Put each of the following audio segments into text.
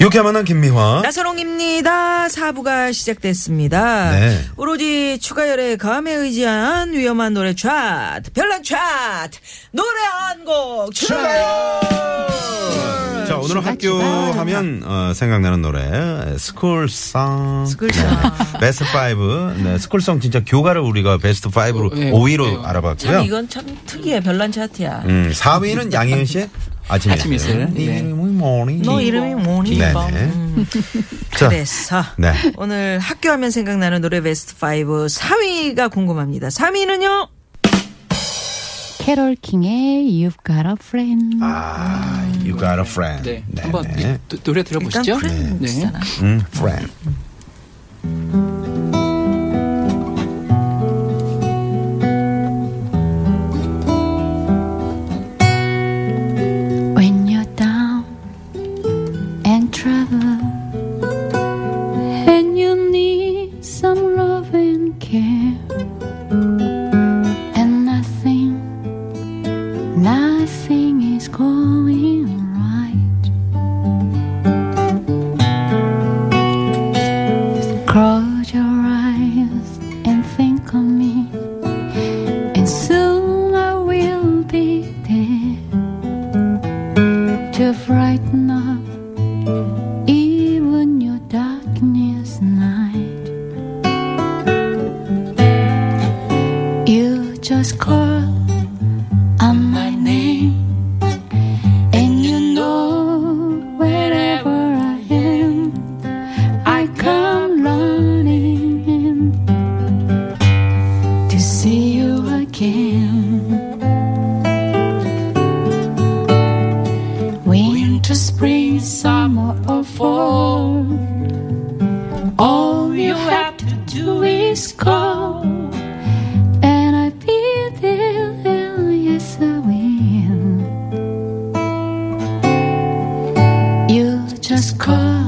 유쾌한 만남 김미화. 나선홍입니다. 사부가 시작됐습니다. 네. 오로지 추가열의 감에 의지한 위험한 노래 차트, 별난 차트, 노래 한 곡 추가열! 자, 오늘 학교 하면 어, 생각나는 노래 스쿨송. 스쿨송. 베스트 5. 네, 스쿨송 진짜 교가를 우리가 베스트 5로 네, 5위로 네. 참 알아봤고요. 이건 참 특이해. 별난 차트야. 음, 4위는 양희은 씨의 아침 아침 이슬. 네. 이름이 뭐니? 너 이름이 뭐니? 네네. 음. 자, 그래서 네. 오늘 학교 하면 생각나는 노래 베스트 5 4위가 궁금합니다. 3위는요? 캐롤 킹의 You've Got a Friend. 아, you got a friend. 네. 네, 한번 네. 이- 노- 노래 일단 들어보시죠. friends잖아. 음, friend. When call just cross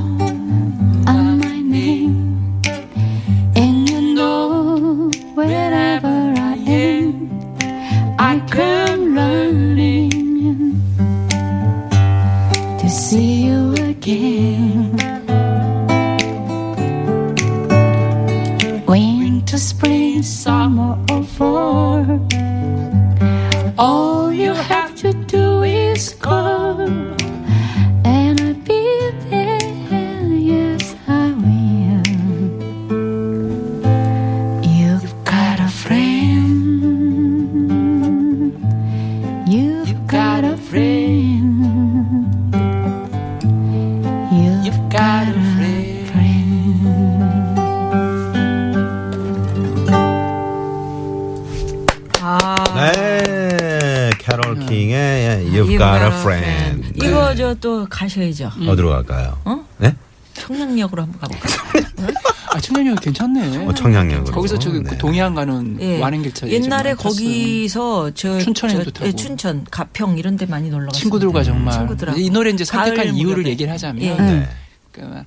friend. friend. 이거 저 또 가셔야죠. 어디로 갈까요? 어? 네? 청량역으로 한번 가볼까요? 아, 청량역 괜찮네. 어, 청량역으로. 거기서 저기 네. 그 동해안 가는 예. 완행열차 옛날에 거기서 저 춘천에도 저, 타고. 예, 춘천, 가평 이런 데 많이 놀러 갔어요. 친구들과 정말 친구들하고. 이 노래 이제 선택한 이유를 무렵에. 얘기를 하자면 예. 네. 그러니까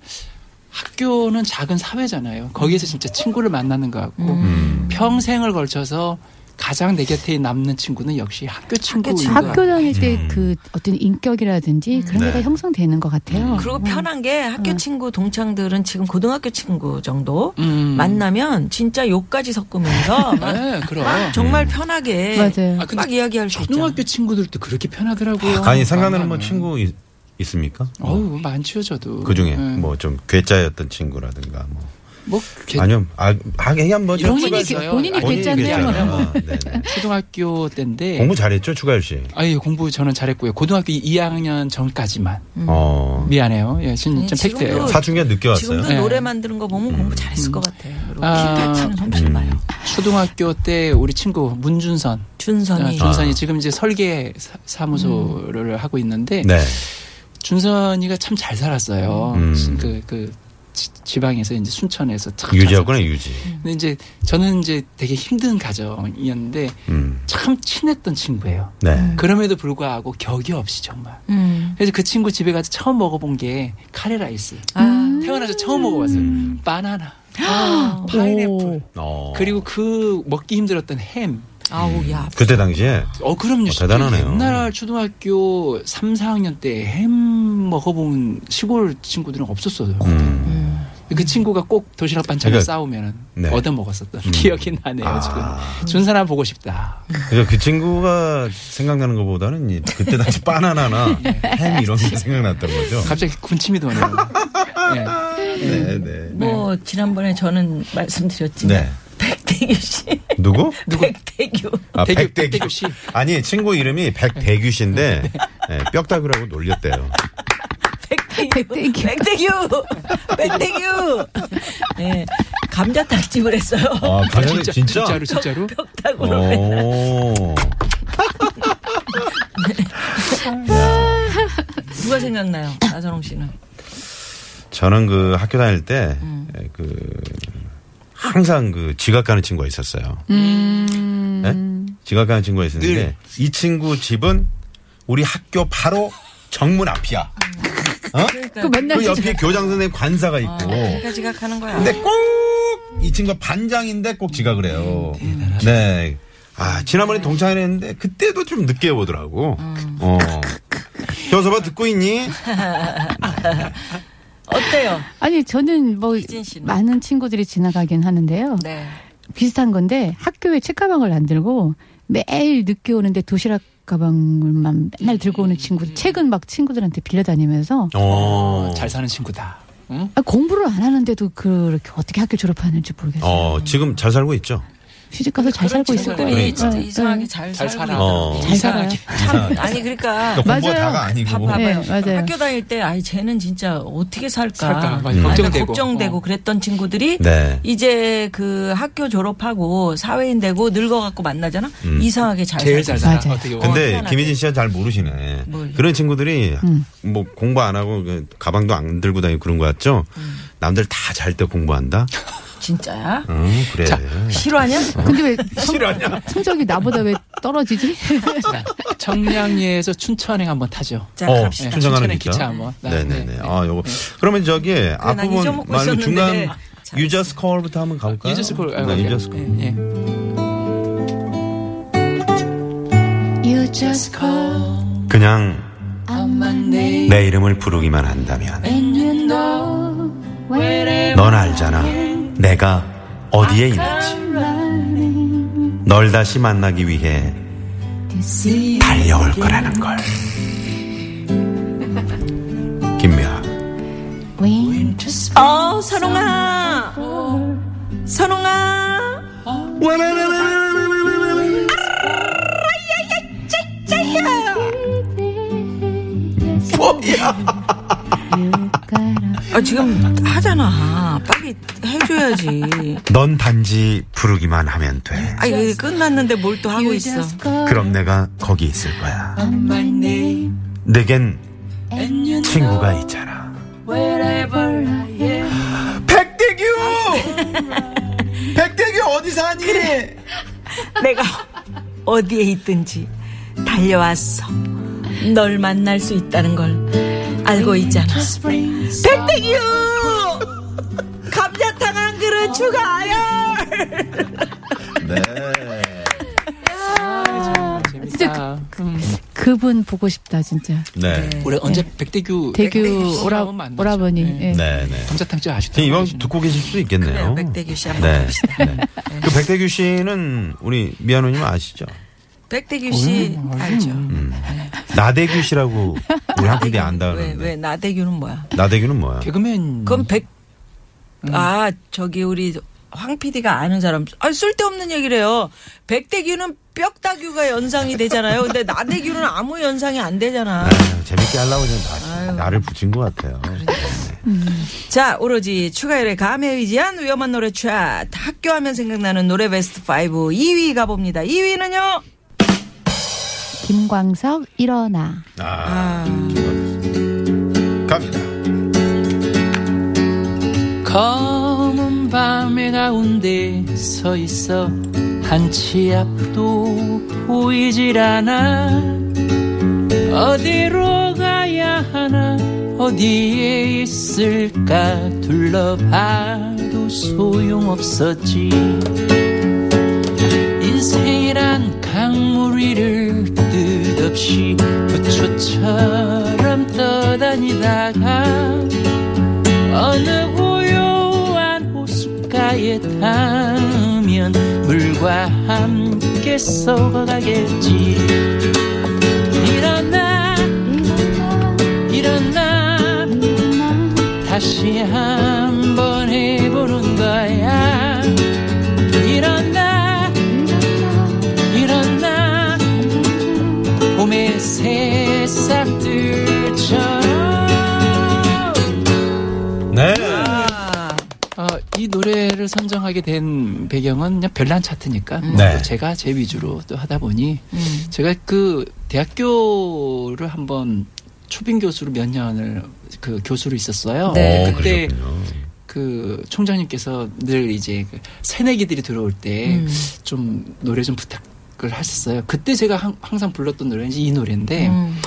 학교는 작은 사회잖아요. 거기에서 진짜 친구를 만나는 것 같고 음. 평생을 걸쳐서 가장 내 곁에 남는 친구는 역시 학교 친구인. 것. 학교 다닐 때 그 어떤 인격이라든지 그런 네. 게다 형성되는 것 같아요. 그리고 편한 게 학교 친구 동창들은 지금 고등학교 친구 정도 음. 만나면 진짜 욕까지 섞으면서 막 네, 그럼. 정말 편하게 맞아요. 아, 근데 막 이야기할 수 있죠. 친구들도 그렇게 편하더라고요. 아니, 생각나는 뭐. 친구 있, 있습니까? 어우, 많지요, 저도. 그 중에 네. 뭐좀 괴짜였던 친구라든가 뭐. 뭐, 개- 아니요. 아, 하긴 뭐. 좀 본인이 추가- 개- 본인이 본인이 괴짜네요. 괴짜네요. 네네. 초등학교 때인데. 공부 잘했죠, 추가열 씨? 아 예 공부 저는 잘했고요. 고등학교 2학년 전까지만. 어. 미안해요. 예, 진, 네, 팩트예요. 사춘기가 늦게 왔어요. 지금도 네. 노래 만드는 거 보면 공부 잘했을 것 같아. 그리고 아, 기타 치는 솜씨 봐요. 초등학교 때 우리 친구 문준선. 아, 준선이 준선이 지금 이제 설계 사- 사무소를 하고 있는데 네. 준선이가 참 잘 살았어요. 음. 그, 그, 지- 지방에서 이제 순천에서 살았어요. 유지. 근데 이제 저는 이제 되게 힘든 가정이었는데 음. 참 친했던 친구예요. 네. 그럼에도 불구하고 격의 없이 정말. 음. 그래서 그 친구 집에 가서 처음 먹어본 게 카레라이스. 아. 태어나서 처음 먹어봤어요. 음. 바나나, 파인애플, 어. 그리고 그 먹기 힘들었던 햄. 아우 야. 그때 당시에 어, 그럼요. 어, 대단하네요. 옛날 초등학교 3, 4학년 때 햄 먹어본 시골 친구들은 없었어요. 음. 그 친구가 꼭 도시락 반찬을 그러니까, 싸우면은 네. 얻어 먹었었던 기억이 나네요, 아. 지금. 준 사람 보고 싶다. 그래서 그 친구가 생각나는 것보다는 이- 그때 당시 바나나나 햄 이런 게 생각났던 거죠. 갑자기 군침이 도네요. 네. 네, 네. 뭐 지난번에 저는 말씀드렸지만 네. 백대규 씨. 누구? 백대규. 아, 백대규. 백대규 씨. 아니, 친구 이름이 백대규 씨인데, 네, 뼈다귀라고 놀렸대요. 백대규. 백대규. 백대규. 네. 감자 탕집을 했어요. 아, 아, 가장이 진짜, 진짜? 진짜 로, 진짜로? 벽다구로. 오. 누가 생각나요? 나선홍 씨는. 저는 그 학교 다닐 때, 음. 에, 그, 항상 그 지각 가는 친구가 있었어요. 네? 지각 가는 친구가 있었는데, 늘. 이 친구 집은 우리 학교 바로 정문 앞이야. 어? 그러니까 맨날 그 옆에 교장 선생님 관사가 있고. 그러니까 지각하는 거야. 근데 꼭 이 친구가 반장인데 꼭 지각을 해요. 네. 아, 지난번에 동창회 했는데 그때도 좀 늦게 오더라고. 어. 효서봐 듣고 있니? 어때요? 아니 저는 뭐 희진 씨는? 많은 친구들이 지나가긴 하는데요. 네. 비슷한 건데 학교에 책가방을 안 들고 매일 늦게 오는데 도시락 가방을만 맨날 들고 오는 친구들 책은 막 친구들한테 빌려다니면서 어. 잘 사는 친구다. 응? 아, 공부를 안 하는데도 그렇게 어떻게 학교 졸업하는지 모르겠어요. 어, 지금 잘 살고 있죠? 시집 가서 잘 살고 있을 거예요. 친구들이 진짜 네, 이상하게 네. 잘, 잘 살고 살아. 어. 잘 살아요. 참, 아니 그러니까 그러니까 맞아요. 다가 아니고. 봐-. 네, 맞아요. 학교 다닐 때 아이 쟤는 진짜 어떻게 살까, 살까. 아니, 걱정되고. 걱정되고 어. 그랬던 친구들이 네. 이제 그 학교 졸업하고 사회인 되고 늙어갖고 만나잖아. 음. 이상하게 잘 제일 잘 살고 살아. 맞아요. 근데. 김희진 씨가 잘 모르시네. 뭘. 그런 친구들이 음. 뭐 공부 안 하고 그 가방도 안 들고 다니고 그런 거 같죠? 음. 남들 다 잘 때 공부한다? 진짜야? 응, 그래. 실화냐? 근데 왜 성, 성적이 나보다 왜 떨어지지? 자, 청량리에서 춘천행 한번 타죠. 자 어, 갑시다. 춘천가는 춘천행 기차. 기차 한번. 네네네. 네. 아, 요거. 그러면 저기 난 앞부분 말고. 중간 잘 you just call부터 한번 가볼까요? you just call. 아, 네. you just call. 예. You just call 그냥 내 이름을 부르기만 한다면 넌 알잖아. 내가 어디에 있는지. 널 다시 만나기 위해 달려올 거라는 걸. 김미아. 어 선홍아, 선홍아. 아 지금 하잖아. 빨리 해줘야지. 넌 단지 부르기만 하면 돼. 아 이거 끝났는데 뭘 또 하고 있어. 그럼 내가 거기 있을 거야. 내겐 친구가 있잖아. wherever I am 백대규! 백대규 어디 사니? 내가 어디에 있든지 달려왔어. 널 만날 수 있다는 걸 알고 있잖아. 백대규! 감자탕 한 그릇 추가요! 네. 재밌다. 음. 그분 보고 싶다 진짜 네. 올해 언제 백대규 대규 오라. 오라버니 네. 예. 네, 네. 감자탕집 아직도 지금 이번 하시는 듣고 계실 수도 있겠네요. 그래요, 백대규 씨 한번 네. 봅시다. 네. 그 백대규 씨는 우리 미아노님 아시죠? 백대규 씨 알죠? 음. 나대규 씨라고 우리 한피디 안다 왜, 그러는데. 왜 나대규는 뭐야? 나대규는 뭐야? 개그맨 그건 백, 아, 저기 우리 황 PD가 아는 사람, 아, 쓸데없는 얘기를 해요. 백대규는 뼈다규가 연상이 되잖아요. 근데 나대규는 아무 연상이 안 되잖아. 아유, 재밌게 하려고 그냥 나, 아유. 나를 붙인 것 같아요. 자, 오로지 추가열의 감에 의지한 위험한 노래 차트. 학교 하면 생각나는 노래 베스트 5 2위 가봅니다. 2위는요? 김광석 일어나. 아, 아, 갑니다. 검은 밤의 가운데 서 있어 한 치 앞도 보이질 않아. 어디로 가야 하나 어디에 있을까 둘러봐도 소용없었지. 인생이란 강물 위를 뜻 없이 부초처럼 떠다니다가 어느 고요한 호숫가에 닿으면 물과 함께 썩어가겠지. 일어나. 일어나. 다시 한 새싹들처럼 네. 아, 어, 이 노래를 선정하게 된 배경은 그냥 별난 차트니까 뭐 네. 또 제가 제 위주로 또 하다 보니 음. 제가 그 대학교를 한번 초빙 교수로 몇 년을 그 교수로 있었어요. 네. 어, 그때 그러셨군요. 그 총장님께서 늘 이제 그 새내기들이 들어올 때 음. 좀 노래 좀 부탁 을 하셨어요. 그때 제가 항- 항상 불렀던 노래는 이 노래인데 음.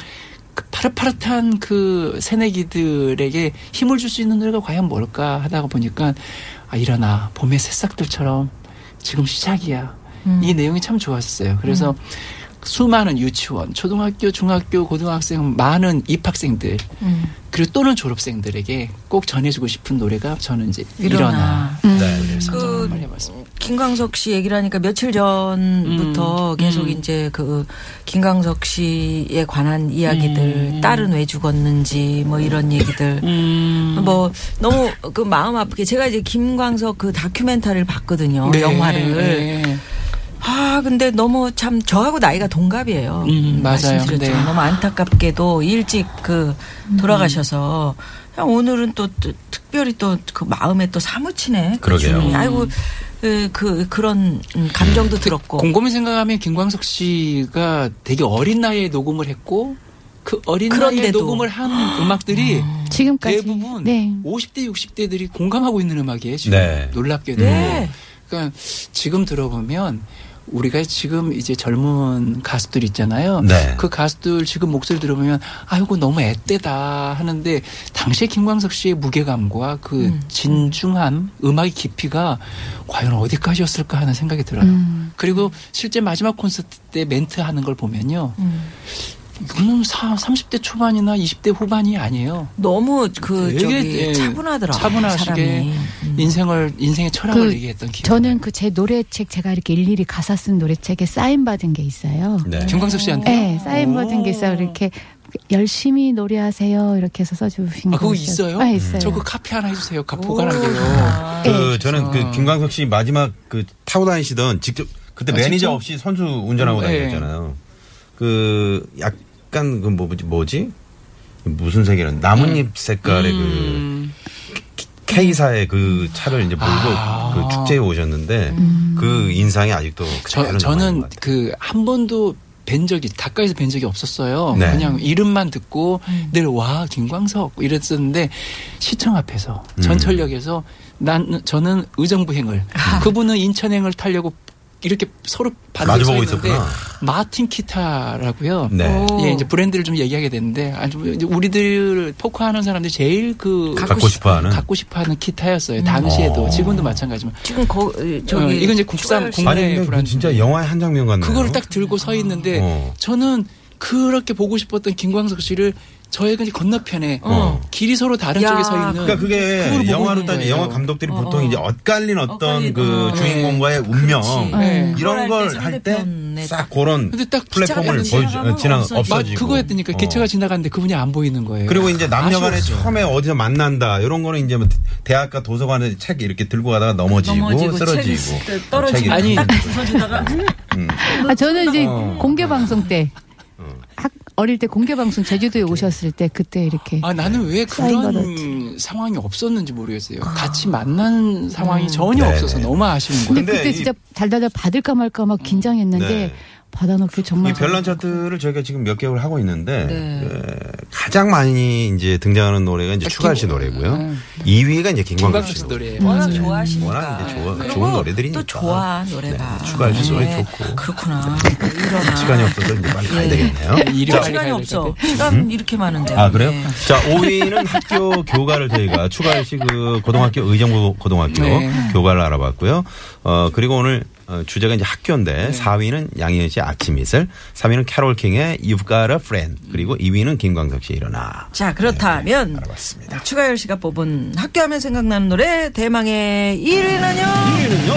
그 파릇파릇한 그 새내기들에게 힘을 줄 수 있는 노래가 과연 뭘까 하다가 보니까 아 일어나 봄의 새싹들처럼 지금 시작이야. 음. 이 내용이 참 좋았어요. 그래서 수많은 유치원, 초등학교, 중학교, 고등학생 많은 입학생들 음. 그리고 또는 졸업생들에게 꼭 전해주고 싶은 노래가 저는 이제 일어나. 일어나. 음. 네. 그 해봤습니다. 김광석 씨 얘기를 하니까 며칠 전부터 음, 계속 음. 이제 그 김광석 씨에 관한 이야기들 음. 딸은 왜 죽었는지 뭐 이런 얘기들 음. 뭐 너무 그 마음 아프게 제가 이제 김광석 그 다큐멘터리를 봤거든요 네, 영화를 네. 아 근데 너무 참 저하고 나이가 동갑이에요 음, 맞아요. 말씀드렸죠 네. 너무 안타깝게도 일찍 그 돌아가셔서 그냥 오늘은 또, 또 특별히 또 그 마음에 또 사무치네 그 그러게요. 주문이. 아이고 그, 그 그런 음, 감정도 들었고 곰곰이 생각하면 김광석 씨가 되게 어린 나이에 녹음을 했고 그 어린 나이에 그런데도. 녹음을 한 음악들이 지금까지 대부분 네. 50대 60대들이 공감하고 있는 음악이에요. 지금 네. 놀랍게도. 네. 그러니까 지금 들어보면 우리가 지금 이제 젊은 가수들 있잖아요. 네. 그 가수들 지금 목소리 들어보면 아이고 너무 앳되다 하는데 당시에 김광석 씨의 무게감과 그 음. 진중함, 음악의 깊이가 과연 어디까지였을까 하는 생각이 들어요. 음. 그리고 실제 마지막 콘서트 때 멘트 하는 걸 보면요. 음. 이거는 사, 30대 초반이나 20대 후반이 아니에요. 너무 그 되게, 저기 예, 차분하더라고요 차분하시게 사람이. 음. 인생을 인생의 철학을 그 얘기했던 기억. 저는 그 제 노래책 제가 이렇게 일일이 가사 쓴 노래책에 사인 받은 게 있어요. 네. 김광석 씨한테 네, 사인 받은 게 있어요. 이렇게 열심히 노래하세요. 이렇게 해서 써주신 아, 그거 거 있어요? 네, 있어요. 저그 카피 하나 해주세요. 가 보관할게요. 아. 그 네. 저는 그 김광석 씨 마지막 그 타고 다니시던 직접 그때 아, 매니저 진짜? 없이 선수 운전하고 어, 예. 다녔잖아요. 그 약간 그 뭐지 뭐지 무슨 색이란 나뭇잎 색깔의 그 음. K사의 그 차를 이제 몰고 아. 그 축제에 오셨는데 그 인상이 아직도 저, 저는 것 같아요. 그한 번도 뵌 적이 가까이서 뵌 적이 없었어요. 네. 그냥 이름만 듣고 늘 와 김광석 이랬었는데 시청 앞에서 음. 전철역에서 난 저는 의정부행을 그분은 인천행을 타려고 이렇게 서로 마주보고 있는데 있었구나. 마틴 키타라고요. 네. 오. 예, 이제 브랜드를 좀 얘기하게 되는데 아주 이제 우리들 포크 하는 사람들이 제일 그 갖고 싶어하는? 갖고 싶어하는 기타였어요. 당시에도 어. 지금도 마찬가지지만. 지금 거 저기 어, 이건 이제 국산 국내 브랜드. 그 진짜 영화의 한 장면 같네요. 그거를 딱 들고 서 있는데 어. 저는 그렇게 보고 싶었던 김광석 씨를 저의 그 건너편에 어. 길이 서로 다른 야, 쪽에 서 있는 그러니까 그게 영화로 따지. 영화 감독들이 어, 보통 어. 이제 엇갈린 어떤 엇갈린, 그 어. 주인공과의 운명 그렇지. 네. 이런 걸 할때 할때 싹 그런 근데 딱 플랫폼을 기차가 보여 지나가면 지나 없어지고. 맞 없어지고 그거였다니까 어. 기차가 지나갔는데 그분이 안 보이는 거예요. 그리고 이제 남녀간에. 처음에 어디서 만난다 이런 거는 이제 뭐 대학가 도서관에 책 이렇게 들고 가다가 넘어지고, 넘어지고 쓰러지고 책이 떨어지고 아니, 딱 부서지다가 음. 아, 저는 이제 어. 공개 방송 때 학, 어릴 때 공개 방송 제주도에 오셨을 때 그때 이렇게 아 나는 왜 그런 상황이 없었는지 모르겠어요. 같이 만난 상황이 전혀 네, 없어서 네. 너무 아쉬운 거예요. 근데 그때 이- 진짜 달달달 받을까 말까 막 긴장했는데 네. 받아놓기 정말 이 별난 차트를 저희가 지금 몇 개월 하고 있는데 네. 에, 가장 많이 이제 등장하는 노래가 이제 추가할 씨 노래고요. 2위가 이제 김광석 씨씨 노래. 워낙 맞아요. 좋아하시니까. 워낙 이제 좋아- 그리고 좋은 노래들이니까. 또 좋아 노래가. 네, 추가할 씨 노래 네. 좋고. 그렇구나. 일어나. 시간이 없어서 이제 빨리 가야 예. 되겠네요. 자, 시간이 없어. 될것 시간 이렇게 많은데. 아 그래요? 네. 자 5위는 학교 교과를 저희가 추가할 씨그 고등학교 의정부 고등학교 네. 교과를 알아봤고요. 어 그리고 오늘 어, 주제가 이제 학교인데 4위는 양희은 씨 아침 이슬, 3위는 캐롤 킹의 You've Got a Friend, 그리고 2위는 김광석 씨 일어나. 자 그렇다면 네, 알아봤습니다. 추가열 씨가 뽑은 학교하면 생각나는 노래 대망의 1위는요. 1위는요?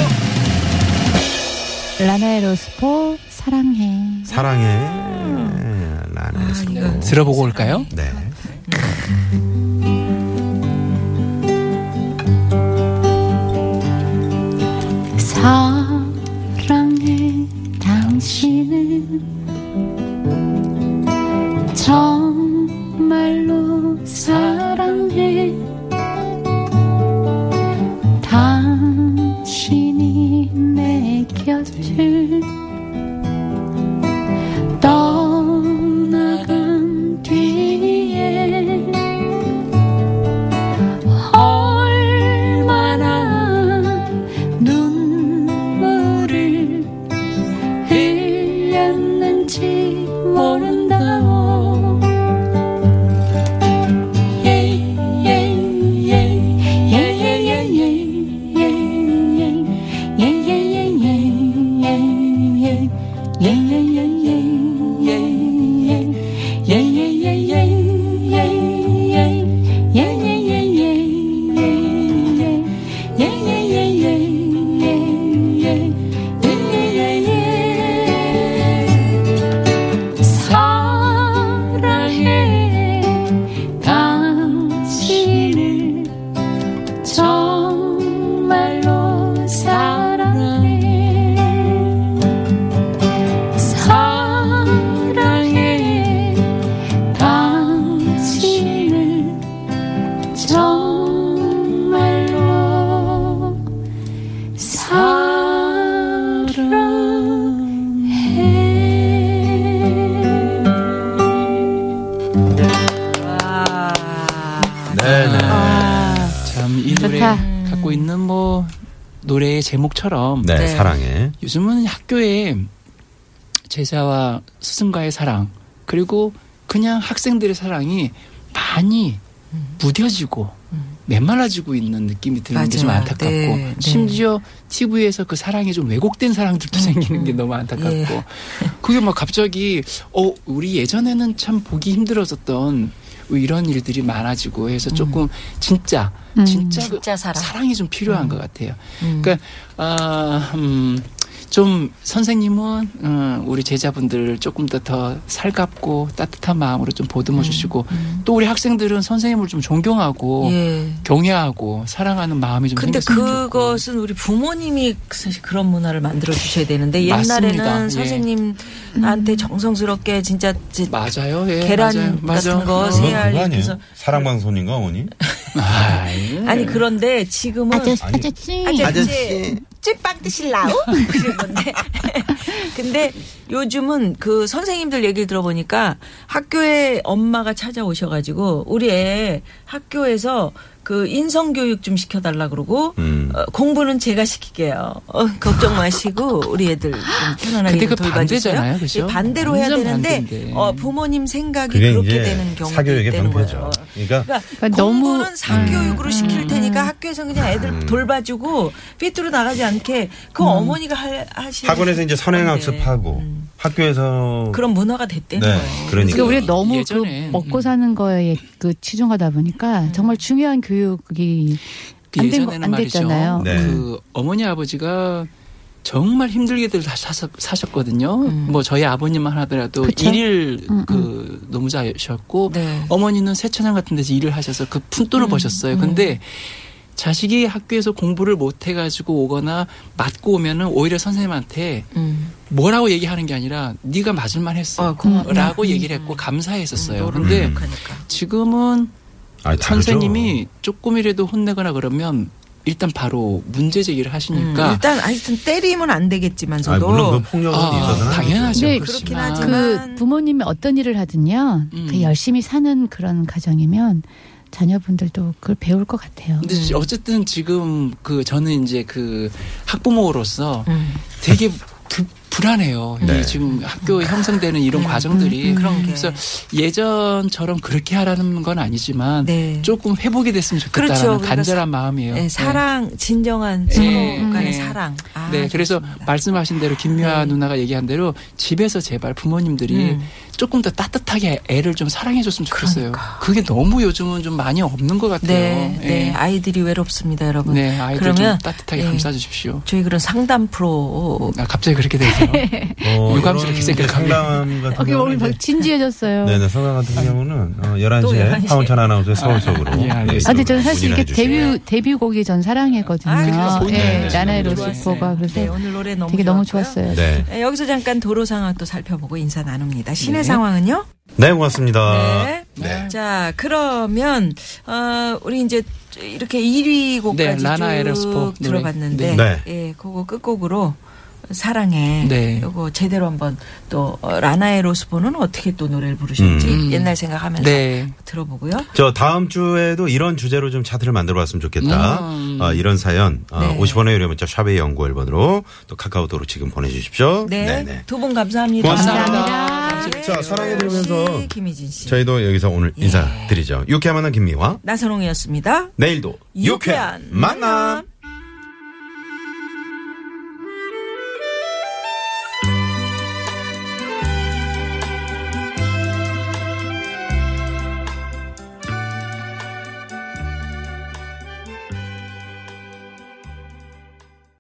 라나의 로스포 사랑해. 사랑해. 라네스. 이거 들어보고 올까요? 네. 제목처럼 네, 네. 사랑해. 요즘은 학교에 제자와 스승과의 사랑 그리고 그냥 학생들의 사랑이 많이 무뎌지고 메말라지고 있는 느낌이 드는 게 좀. 안타깝고 네, 네. 심지어 TV에서 그 사랑이 좀 왜곡된 사랑들도 생기는 게 너무 안타깝고 예. 그게 막 갑자기 어 우리 예전에는 참 보기 힘들었었던 이런 일들이 많아지고 해서 조금 진짜 음. 진짜, 그 진짜 사랑. 사랑 이 좀 필요한 것 같아요. 음. 그러니까 아, 음, 좀 선생님은 음, 우리 제자분들을 조금 더 더 살갑고 따뜻한 마음으로 좀 보듬어 주시고 또 우리 학생들은 선생님을 좀 존경하고 음. 예. 경외하고 사랑하는 마음이 좀 근데 생겼으면 좋고. 그것은 우리 부모님이 사실 그런 문화를 만들어 주셔야 되는데 옛날에는 맞습니다. 예. 선생님한테 정성스럽게 진짜 지- 맞아요. 예, 계란 맞아요. 맞아. 같은 거 어. 세알 해서 아니에요? 사랑방송인가 어머니? 아이, 아니 그런데 지금은 아저씨 아니, 아저씨 아저씨 찌빵 드실라우? 그런 건데. 근데 요즘은 그 선생님들 얘기를 들어보니까 학교에 엄마가 찾아오셔가지고 우리 애 학교에서 그 인성 교육 좀 시켜달라 그러고 음. 어, 공부는 제가 시킬게요. 어, 걱정 마시고 우리 애들 좀 편안하게 근데 그좀 돌봐주세요. 반대잖아요, 그죠? 이 반대로 해야 되는데 반대인데. 어, 부모님 생각이 그렇게 되는 경우도 사교육의 있다는 병폐죠. 거예요. 그러니까 그러니까 그러니까 너무- 공부는 사교육으로 음, 시킬 음, 테니까 학교에서 그냥 애들 음. 돌봐주고 삐뚤어 나가지 않게 그 어머니가 할, 하시 학원에서 이제 선행 학습하고 학교에서 그런 문화가 됐다는 네, 거예요. 그러니까. 그러니까 우리 너무 예전에, 그 먹고 사는 거에 그 치중하다 보니까 정말 중요한 교육이 그 예전에는 안 말이죠. 됐잖아요. 네. 그 어머니 아버지가 정말 힘들게들 다 사셨, 사셨거든요. 음. 뭐 저희 아버님만 하더라도 그쵸? 일일 음, 그 노무자셨고 네. 어머니는 세차장 같은 데서 일을 하셔서 그 푼돈을 음, 버셨어요. 음. 근데 자식이 학교에서 공부를 못 해가지고 오거나 맞고 오면은 오히려 선생님한테 음. 뭐라고 얘기하는 게 아니라 네가 맞을만 했어. 어. 라고 음. 얘기를 했고 감사했었어요. 너를 근데 음. 지금은 아니. 선생님이 조금이라도 혼내거나 그러면 일단 바로 문제 제기를 음, 하시니까 일단 하여튼 때리면 안 아, 되겠지만서도 물론 그 폭력은 아, 있어서는 당연하죠. 네, 그렇긴 그렇지만 하지만 그 부모님이 어떤 일을 하든요. 음. 그 열심히 사는 그런 가정이면 자녀분들도 그걸 배울 것 같아요. 근데 어쨌든 지금 그 저는 이제 그 학부모로서 음. 되게 부- 불안해요. 네. 이 지금 학교에 형성되는 이런 과정들이 음, 그런 게. 그래서 예전처럼 그렇게 하라는 건 아니지만 네. 조금 회복이 됐으면 좋겠다라는 그렇죠. 그러니까 간절한 사- 마음이에요. 네, 사랑 진정한 네. 서로 네. 간의 네. 사랑. 아, 네, 그래서 좋습니다. 말씀하신 대로 김미아 네. 누나가 얘기한 대로 집에서 제발 부모님들이 음. 조금 더 따뜻하게 애를 좀 사랑해줬으면 좋겠어요. 그러니까. 그게 너무 요즘은 좀 많이 없는 것 같아요. 네, 네, 예. 아이들이 외롭습니다, 여러분. 네, 아이들 그러면 좀 따뜻하게 예, 감싸주십시오. 저희 그런 상담 프로 아, 갑자기 그렇게 되죠. 어, 유감스럽게 이런 생각하면. 상담 같은 어, 오늘 경우는 막 이제 진지해졌어요. 네 네 상담 같은 경우는 어, 또 11시에 11시 에. 하원찬 아나운서의 서울 속으로 예, 알겠습니다. 아, 근데 저는 사실 이게 해주시고요. 데뷔 데뷔곡이 전 사랑해거든요. 아, 예, 네, 네, 나나의 네, 로스포가 그래서 네, 오늘 노래 너무 되게 너무 좋았고요. 좋았어요. 네. 네, 여기서 잠깐 도로 상황 또 살펴보고 인사 나눕니다. 시내 네. 상황은요? 네, 고맙습니다. 네. 네. 자, 그러면 어 우리 이제 이렇게 1위 곡까지 네, 라나 에르스포 쭉 노래. 들어봤는데 네. 예, 그거 끝곡으로 사랑해. 네. 요거 제대로 한번 또 어, 라나의 로스포는 어떻게 또 노래를 부르실지 음. 옛날 생각하면서 네. 들어보고요. 저 다음 주에도 이런 주제로 좀 차트를 만들어 봤으면 좋겠다. 음. 어, 이런 사연 어, 네. 50원의 유료 문자 샵의 연구 1번으로 또 카카오톡으로 지금 보내주십시오. 네. 두 분 감사합니다. 감사합니다. 자, 사랑해 들으면서 김희진 씨. 저희도 여기서 오늘 인사드리죠. 유쾌한 만남 김미화. 나선홍이었습니다. 내일도 유쾌한 유쾌한 만남. 만남.